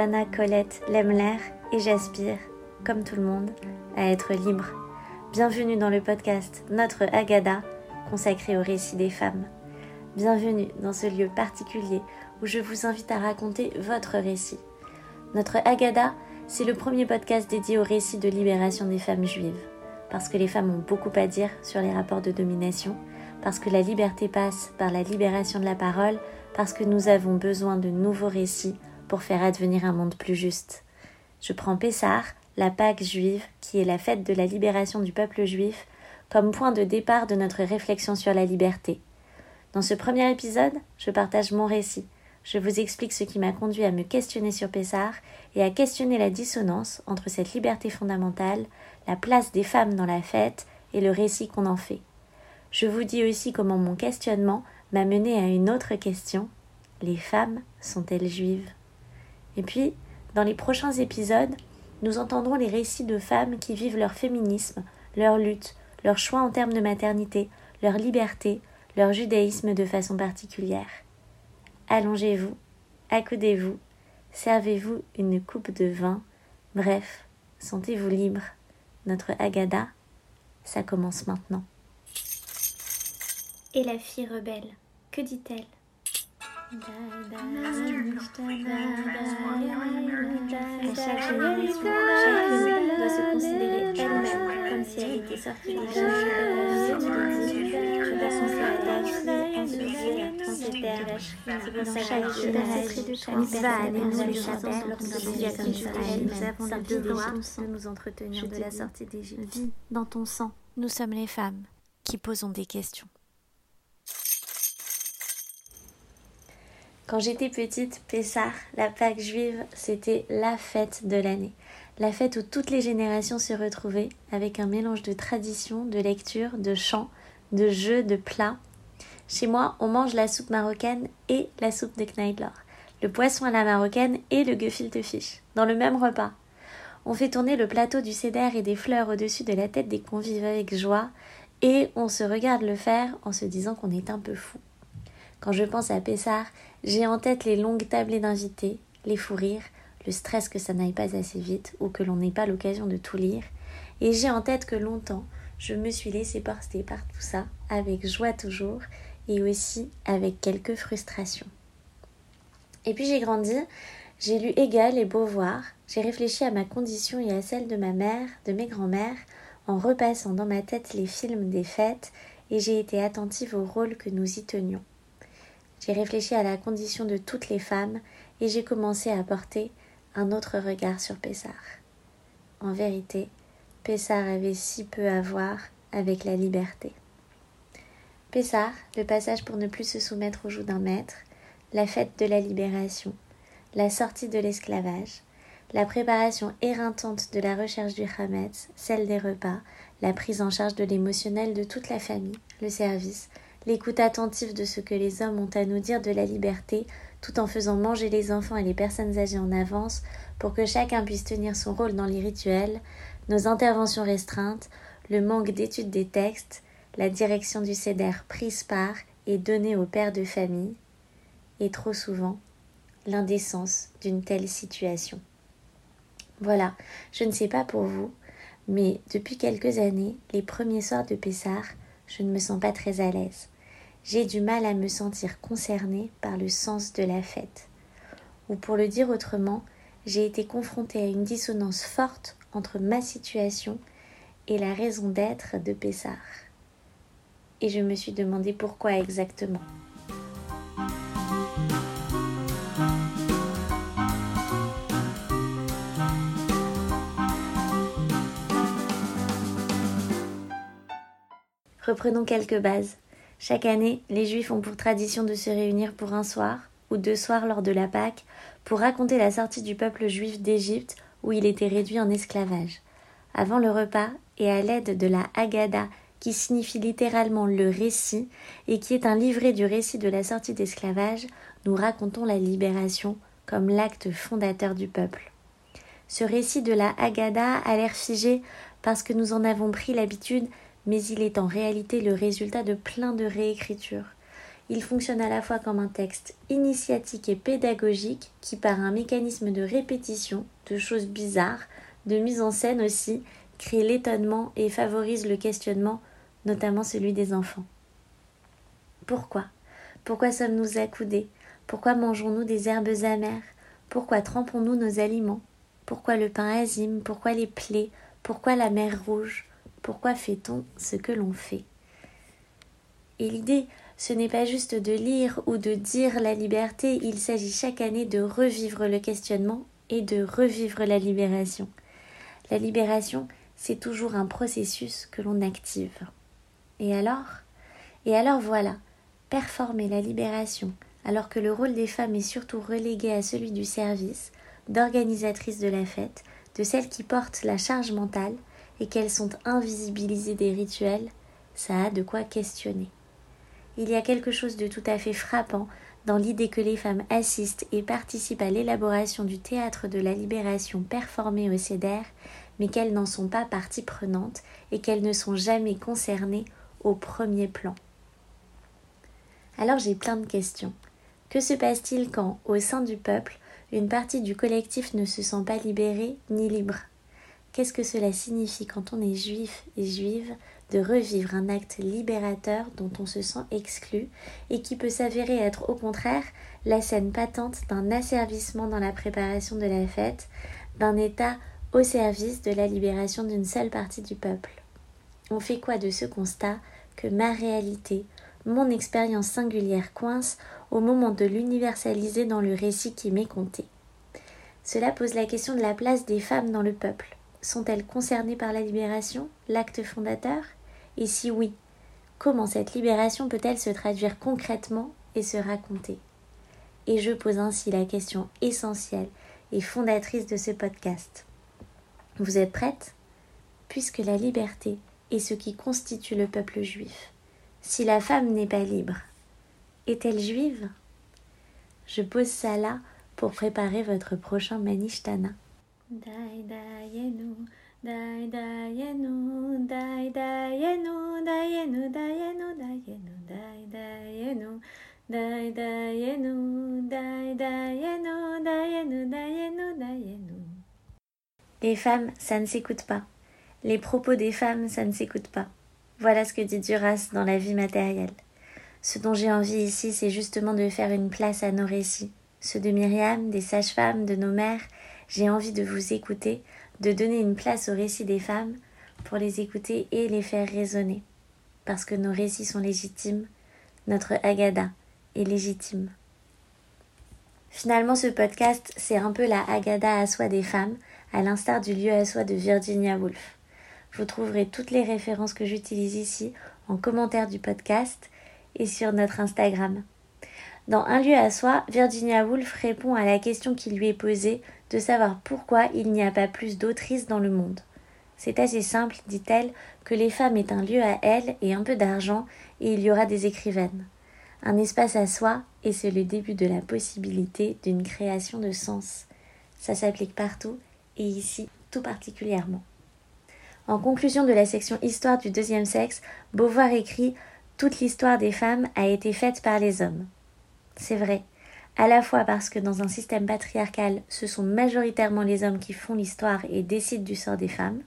Johanna Colette Lemler et j'aspire, comme tout le monde, à être libre. Bienvenue dans le podcast Notre Agada, consacré au récit des femmes. Bienvenue dans ce lieu particulier où je vous invite à raconter votre récit. Notre Agada, c'est le premier podcast dédié au récit de libération des femmes juives, parce que les femmes ont beaucoup à dire sur les rapports de domination, parce que la liberté passe par la libération de la parole, parce que nous avons besoin de nouveaux récits pour faire advenir un monde plus juste. Je prends Pessah, la Pâque juive, qui est la fête de la libération du peuple juif, comme point de départ de notre réflexion sur la liberté. Dans ce premier épisode, je partage mon récit. Je vous explique ce qui m'a conduit à me questionner sur Pessah et à questionner la dissonance entre cette liberté fondamentale, la place des femmes dans la fête et le récit qu'on en fait. Je vous dis aussi comment mon questionnement m'a mené à une autre question. Les femmes sont-elles juives? Et puis, dans les prochains épisodes, nous entendrons les récits de femmes qui vivent leur féminisme, leur lutte, leur choix en termes de maternité, leur liberté, leur judaïsme de façon particulière. Allongez-vous, accoudez-vous, servez-vous une coupe de vin, bref, sentez-vous libre. Notre Agada, ça commence maintenant. Et la fille rebelle, que dit-elle? Chaque génération, chacune doit se considérer elle-même comme si elle était sortie du Je dois penser à ta fille en ce en ces termes. C'est pour ça que je dois de toi. Mitzvah, allez-nous le Shabbat, lorsque tu as comme Israël, nous avons le devoir de nous entretenir de la sortie d'Égypte. Dans ton sang. Nous sommes les femmes qui posons des questions. Quand j'étais petite, Pessah, la Pâque juive, c'était la fête de l'année. La fête où toutes les générations se retrouvaient avec un mélange de traditions, de lectures, de chants, de jeux, de plats. Chez moi, on mange la soupe marocaine et la soupe de Kneidler, le poisson à la marocaine et le gefilte fish, dans le même repas. On fait tourner le plateau du céder et des fleurs au-dessus de la tête des convives avec joie, et on se regarde le faire en se disant qu'on est un peu fou. Quand je pense à Pessard, j'ai en tête les longues tablées d'invités, les fous rires, le stress que ça n'aille pas assez vite ou que l'on n'ait pas l'occasion de tout lire, et j'ai en tête que longtemps je me suis laissé porter par tout ça, avec joie toujours, et aussi avec quelques frustrations. Et puis j'ai grandi, j'ai lu Égal et Beauvoir, j'ai réfléchi à ma condition et à celle de ma mère, de mes grands-mères, en repassant dans ma tête les films des fêtes, et j'ai été attentive au rôle que nous y tenions. J'ai réfléchi à la condition de toutes les femmes et j'ai commencé à porter un autre regard sur Pessar. En vérité, Pessar avait si peu à voir avec la liberté. Pessar, le passage pour ne plus se soumettre au joug d'un maître, la fête de la libération, la sortie de l'esclavage, la préparation éreintante de la recherche du Hametz, celle des repas, la prise en charge de l'émotionnel de toute la famille, le service, l'écoute attentive de ce que les hommes ont à nous dire de la liberté, tout en faisant manger les enfants et les personnes âgées en avance pour que chacun puisse tenir son rôle dans les rituels, nos interventions restreintes, le manque d'étude des textes, la direction du CEDER prise par et donnée aux pères de famille, et trop souvent l'indécence d'une telle situation. Voilà, je ne sais pas pour vous, mais depuis quelques années, les premiers soirs de Pessard, je ne me sens pas très à l'aise. J'ai du mal à me sentir concernée par le sens de la fête. Ou pour le dire autrement, j'ai été confrontée à une dissonance forte entre ma situation et la raison d'être de Pessard. Et je me suis demandé pourquoi exactement. Reprenons quelques bases. Chaque année, les Juifs ont pour tradition de se réunir pour un soir ou deux soirs lors de la Pâque pour raconter la sortie du peuple juif d'Égypte où il était réduit en esclavage. Avant le repas et à l'aide de la Haggadah qui signifie littéralement le récit et qui est un livret du récit de la sortie d'esclavage, nous racontons la libération comme l'acte fondateur du peuple. Ce récit de la Haggadah a l'air figé parce que nous en avons pris l'habitude mais il est en réalité le résultat de plein de réécritures. il fonctionne à la fois comme un texte initiatique et pédagogique qui, par un mécanisme de répétition, de choses bizarres, de mise en scène aussi, crée l'étonnement et favorise le questionnement, notamment celui des enfants. Pourquoi? Pourquoi sommes-nous accoudés? Pourquoi mangeons-nous des herbes amères? Pourquoi trempons-nous nos aliments? Pourquoi le pain azime Pourquoi les plaies? Pourquoi la mer rouge? Pourquoi fait-on ce que l'on fait? Et l'idée ce n'est pas juste de lire ou de dire la liberté, il s'agit chaque année de revivre le questionnement et de revivre la libération. La libération, c'est toujours un processus que l'on active. Et alors? Et alors voilà, performer la libération, alors que le rôle des femmes est surtout relégué à celui du service, d'organisatrice de la fête, de celles qui portent la charge mentale, et qu'elles sont invisibilisées des rituels, ça a de quoi questionner. Il y a quelque chose de tout à fait frappant dans l'idée que les femmes assistent et participent à l'élaboration du théâtre de la libération performé au CEDER, mais qu'elles n'en sont pas partie prenante et qu'elles ne sont jamais concernées au premier plan. Alors j'ai plein de questions. Que se passe-t-il quand, au sein du peuple, une partie du collectif ne se sent pas libérée ni libre? Qu'est-ce que cela signifie quand on est juif et juive de revivre un acte libérateur dont on se sent exclu et qui peut s'avérer être au contraire la scène patente d'un asservissement dans la préparation de la fête, d'un état au service de la libération d'une seule partie du peuple? On fait quoi de ce constat que ma réalité, mon expérience singulière coince au moment de l'universaliser dans le récit qui m'est conté? Cela pose la question de la place des femmes dans le peuple. Sont-elles concernées par la libération, l'acte fondateur? Et si oui, comment cette libération peut-elle se traduire concrètement et se raconter? Et je pose ainsi la question essentielle et fondatrice de ce podcast. Vous êtes prête? Puisque la liberté est ce qui constitue le peuple juif, si la femme n'est pas libre, est-elle juive? Je pose ça là pour préparer votre prochain Manishtana. Les femmes, ça ne s'écoute pas. Les propos des femmes, ça ne s'écoute pas. Voilà ce que dit Duras dans la vie matérielle. Ce dont j'ai envie ici, c'est justement de faire une place à nos récits, ceux de Myriam, des sages-femmes, de nos mères. J'ai envie de vous écouter de donner une place aux récits des femmes pour les écouter et les faire résonner. Parce que nos récits sont légitimes, notre Agada est légitime. Finalement, ce podcast, c'est un peu la Agada à soi des femmes, à l'instar du lieu à soi de Virginia Woolf. Vous trouverez toutes les références que j'utilise ici en commentaire du podcast et sur notre Instagram. Dans Un lieu à soi, Virginia Woolf répond à la question qui lui est posée de savoir pourquoi il n'y a pas plus d'autrices dans le monde. C'est assez simple, dit-elle, que les femmes aient un lieu à elles et un peu d'argent, et il y aura des écrivaines. Un espace à soi, et c'est le début de la possibilité d'une création de sens. Ça s'applique partout, et ici tout particulièrement. En conclusion de la section Histoire du deuxième sexe, Beauvoir écrit Toute l'histoire des femmes a été faite par les hommes. C'est vrai, à la fois parce que dans un système patriarcal, ce sont majoritairement les hommes qui font l'histoire et décident du sort des femmes,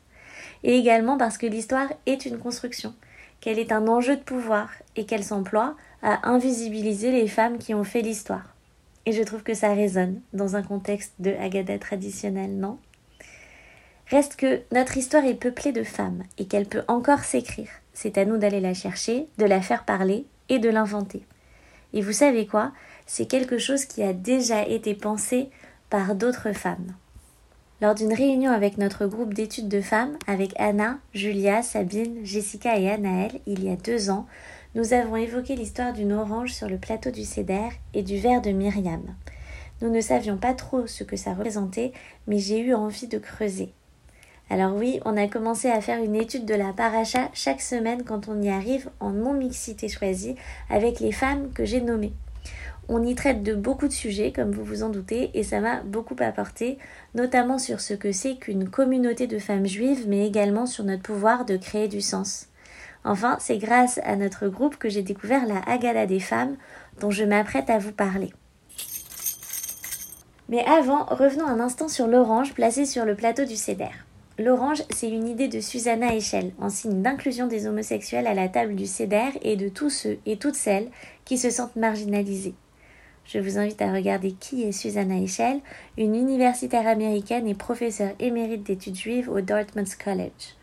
et également parce que l'histoire est une construction, qu'elle est un enjeu de pouvoir et qu'elle s'emploie à invisibiliser les femmes qui ont fait l'histoire. Et je trouve que ça résonne dans un contexte de Agatha traditionnel, non? Reste que notre histoire est peuplée de femmes et qu'elle peut encore s'écrire. C'est à nous d'aller la chercher, de la faire parler et de l'inventer. Et vous savez quoi? C'est quelque chose qui a déjà été pensé par d'autres femmes. Lors d'une réunion avec notre groupe d'études de femmes, avec Anna, Julia, Sabine, Jessica et Anaël, il y a deux ans, nous avons évoqué l'histoire d'une orange sur le plateau du Cédère et du verre de Myriam. Nous ne savions pas trop ce que ça représentait, mais j'ai eu envie de creuser. Alors oui, on a commencé à faire une étude de la paracha chaque semaine quand on y arrive en non-mixité choisie avec les femmes que j'ai nommées. On y traite de beaucoup de sujets, comme vous vous en doutez, et ça m'a beaucoup apporté, notamment sur ce que c'est qu'une communauté de femmes juives, mais également sur notre pouvoir de créer du sens. Enfin, c'est grâce à notre groupe que j'ai découvert la Haggadah des femmes, dont je m'apprête à vous parler. Mais avant, revenons un instant sur l'orange placé sur le plateau du CEDER. L'orange, c'est une idée de Susanna Echel, en signe d'inclusion des homosexuels à la table du CEDER et de tous ceux et toutes celles qui se sentent marginalisés. Je vous invite à regarder qui est Susanna Echel, une universitaire américaine et professeure émérite d'études juives au Dartmouth College.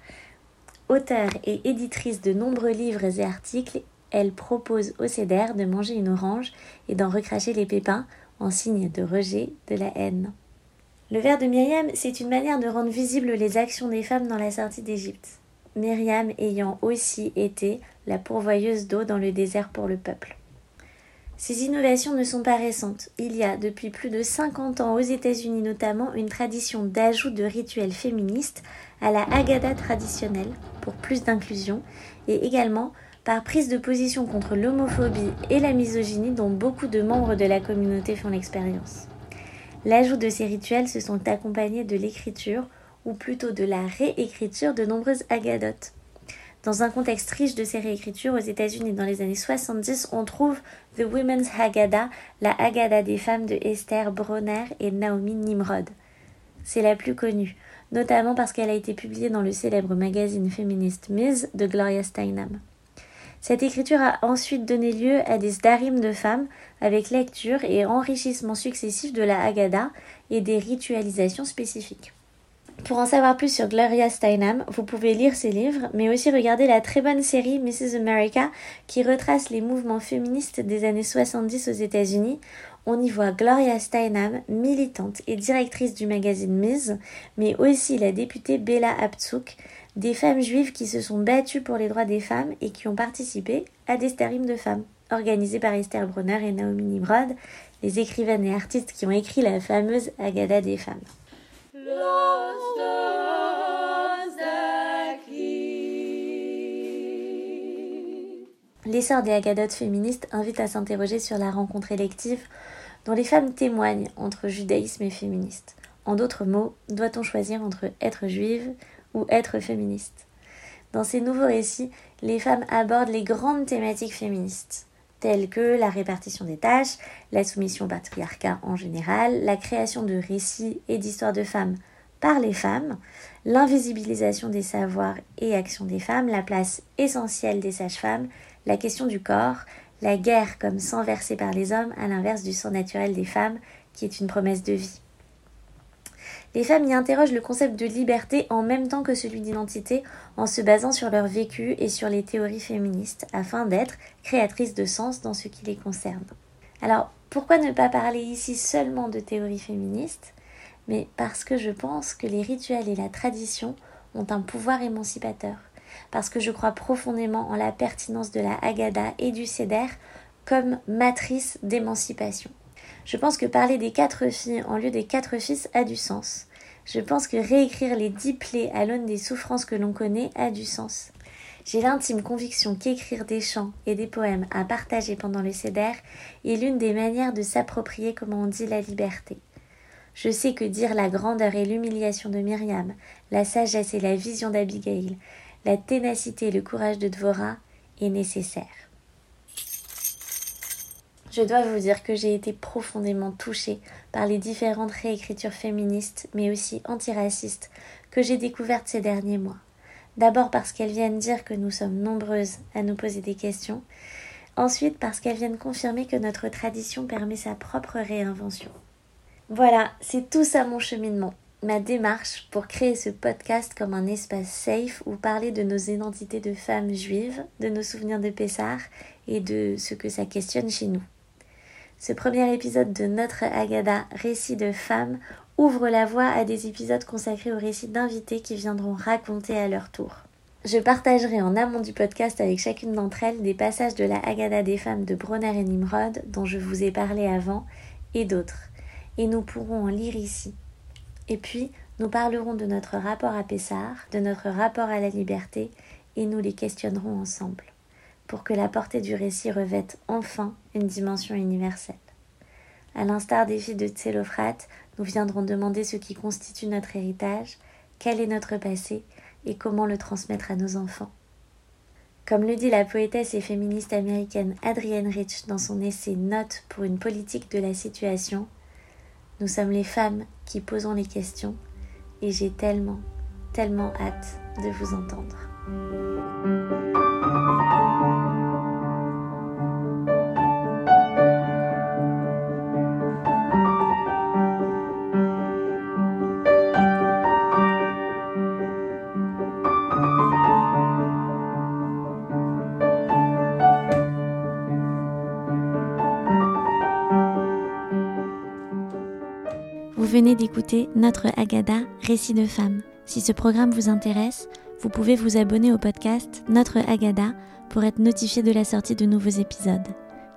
Auteure et éditrice de nombreux livres et articles, elle propose au CEDER de manger une orange et d'en recracher les pépins en signe de rejet de la haine. Le vers de Myriam, c'est une manière de rendre visibles les actions des femmes dans la sortie d'Égypte. Myriam ayant aussi été la pourvoyeuse d'eau dans le désert pour le peuple. Ces innovations ne sont pas récentes. Il y a depuis plus de 50 ans aux États-Unis notamment une tradition d'ajout de rituels féministes à la Haggadah traditionnelle pour plus d'inclusion et également par prise de position contre l'homophobie et la misogynie dont beaucoup de membres de la communauté font l'expérience. L'ajout de ces rituels se sont accompagnés de l'écriture, ou plutôt de la réécriture de nombreuses agadotes. Dans un contexte riche de ces réécritures aux États-Unis dans les années 70, on trouve The Women's Haggadah, la Haggadah des femmes de Esther Bronner et Naomi Nimrod. C'est la plus connue, notamment parce qu'elle a été publiée dans le célèbre magazine féministe Ms. de Gloria Steinem. Cette écriture a ensuite donné lieu à des darim de femmes avec lecture et enrichissement successif de la Haggadah et des ritualisations spécifiques. Pour en savoir plus sur Gloria Steinem, vous pouvez lire ses livres, mais aussi regarder la très bonne série Mrs. America qui retrace les mouvements féministes des années 70 aux États-Unis. On y voit Gloria Steinem, militante et directrice du magazine Ms, mais aussi la députée Bella Abzug, des femmes juives qui se sont battues pour les droits des femmes et qui ont participé à des stérimes de femmes, organisés par Esther Brunner et Naomi Nimrod, les écrivaines et artistes qui ont écrit la fameuse Agada des femmes. L'essor des agadotes féministes invite à s'interroger sur la rencontre élective dont les femmes témoignent entre judaïsme et féministe. En d'autres mots, doit-on choisir entre être juive ou être féministe? Dans ces nouveaux récits, les femmes abordent les grandes thématiques féministes, telles que la répartition des tâches, la soumission au patriarcat en général, la création de récits et d'histoires de femmes par les femmes, l'invisibilisation des savoirs et actions des femmes, la place essentielle des sages-femmes, la question du corps, la guerre comme sang versé par les hommes à l'inverse du sang naturel des femmes, qui est une promesse de vie. Les femmes y interrogent le concept de liberté en même temps que celui d'identité en se basant sur leur vécu et sur les théories féministes afin d'être créatrices de sens dans ce qui les concerne. Alors, pourquoi ne pas parler ici seulement de théories féministes? Mais parce que je pense que les rituels et la tradition ont un pouvoir émancipateur. Parce que je crois profondément en la pertinence de la Haggadah et du Seder comme matrice d'émancipation. Je pense que parler des quatre filles en lieu des quatre fils a du sens. Je pense que réécrire les dix plaies à l'aune des souffrances que l'on connaît a du sens. J'ai l'intime conviction qu'écrire des chants et des poèmes à partager pendant le CEDER est l'une des manières de s'approprier, comme on dit, la liberté. Je sais que dire la grandeur et l'humiliation de Myriam, la sagesse et la vision d'Abigail, la ténacité et le courage de Dvora est nécessaire. Je dois vous dire que j'ai été profondément touchée par les différentes réécritures féministes, mais aussi antiracistes, que j'ai découvertes ces derniers mois. D'abord parce qu'elles viennent dire que nous sommes nombreuses à nous poser des questions, ensuite parce qu'elles viennent confirmer que notre tradition permet sa propre réinvention. Voilà, c'est tout ça mon cheminement, ma démarche pour créer ce podcast comme un espace safe où parler de nos identités de femmes juives, de nos souvenirs de Pessar et de ce que ça questionne chez nous. Ce premier épisode de notre Agada, récit de femmes, ouvre la voie à des épisodes consacrés aux récits d'invités qui viendront raconter à leur tour. Je partagerai en amont du podcast avec chacune d'entre elles des passages de la Agada des femmes de Bronner et Nimrod dont je vous ai parlé avant et d'autres, et nous pourrons en lire ici. Et puis, nous parlerons de notre rapport à Pessar, de notre rapport à la liberté, et nous les questionnerons ensemble pour que la portée du récit revête enfin une dimension universelle. À l'instar des filles de Tsélophrate, nous viendrons demander ce qui constitue notre héritage, quel est notre passé et comment le transmettre à nos enfants. Comme le dit la poétesse et féministe américaine Adrienne Rich dans son essai Note pour une politique de la situation, nous sommes les femmes qui posons les questions et j'ai tellement, tellement hâte de vous entendre. Venez d'écouter notre Agada Récit de femmes. Si ce programme vous intéresse, vous pouvez vous abonner au podcast Notre Agada pour être notifié de la sortie de nouveaux épisodes.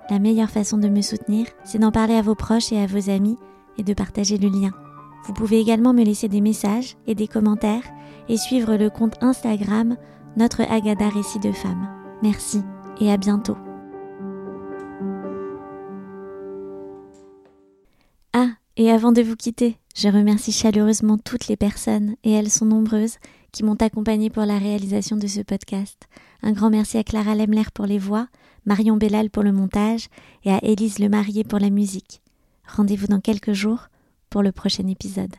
La meilleure façon de me soutenir, c'est d'en parler à vos proches et à vos amis et de partager le lien. Vous pouvez également me laisser des messages et des commentaires et suivre le compte Instagram Notre Agada Récit de femmes. Merci et à bientôt. Et avant de vous quitter, je remercie chaleureusement toutes les personnes, et elles sont nombreuses, qui m'ont accompagnée pour la réalisation de ce podcast. Un grand merci à Clara Lemler pour les voix, Marion Bellal pour le montage et à Élise Lemarié pour la musique. Rendez-vous dans quelques jours pour le prochain épisode.